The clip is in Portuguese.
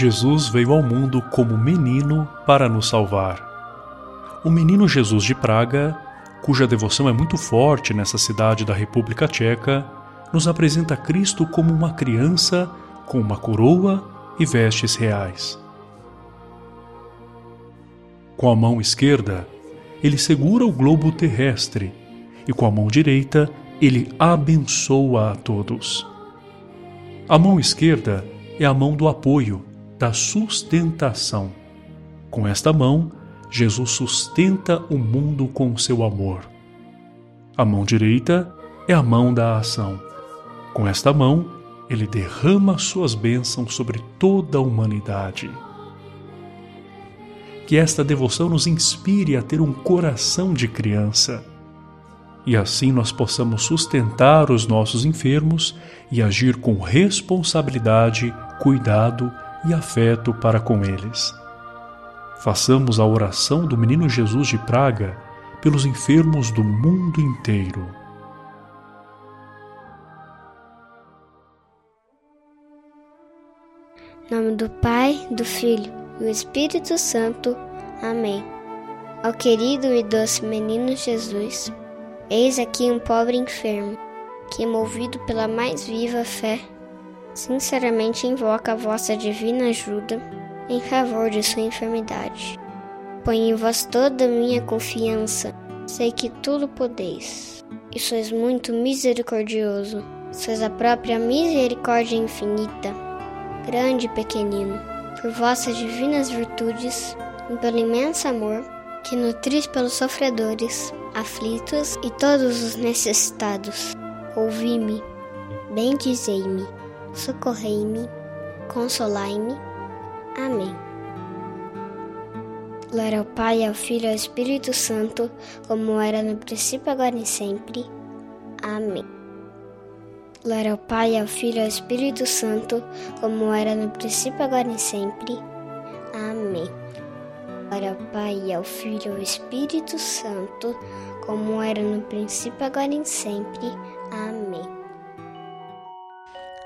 Jesus veio ao mundo como menino para nos salvar. O menino Jesus de Praga, cuja devoção é muito forte nessa cidade da República Tcheca, nos apresenta Cristo como uma criança com uma coroa e vestes reais. Com a mão esquerda, ele segura o globo terrestre e com a mão direita ele abençoa a todos. A mão esquerda é a mão do apoio, da sustentação. Com esta mão, Jesus sustenta o mundo com seu amor. A mão direita é a mão da ação. Com esta mão, ele derrama suas bênçãos sobre toda a humanidade. Que esta devoção nos inspire a ter um coração de criança e assim nós possamos sustentar os nossos enfermos e agir com responsabilidade, cuidado e afeto para com eles. Façamos a oração do menino Jesus de Praga pelos enfermos do mundo inteiro. Em nome do Pai, do Filho e do Espírito Santo. Amém. Ao querido e doce menino Jesus, Eis aqui um pobre enfermo, que, movido pela mais viva fé, sinceramente invoca a vossa divina ajuda em favor de sua enfermidade. Põe em vós toda a minha confiança, sei que tudo podeis, e sois muito misericordioso, sois a própria misericórdia infinita, grande e pequenino, por vossas divinas virtudes e pelo imenso amor que nutris pelos sofredores, aflitos e todos os necessitados. Ouvi-me, bendizei-me, socorrei-me, consolai-me. Amém. Glória ao Pai, ao Filho e ao Espírito Santo, como era no princípio, agora e sempre. Amém. Glória ao Pai, ao Filho e ao Espírito Santo, como era no princípio, agora e sempre. Amém. Glória ao Pai, ao Filho e ao Espírito Santo, como era no princípio, agora e sempre. Amém.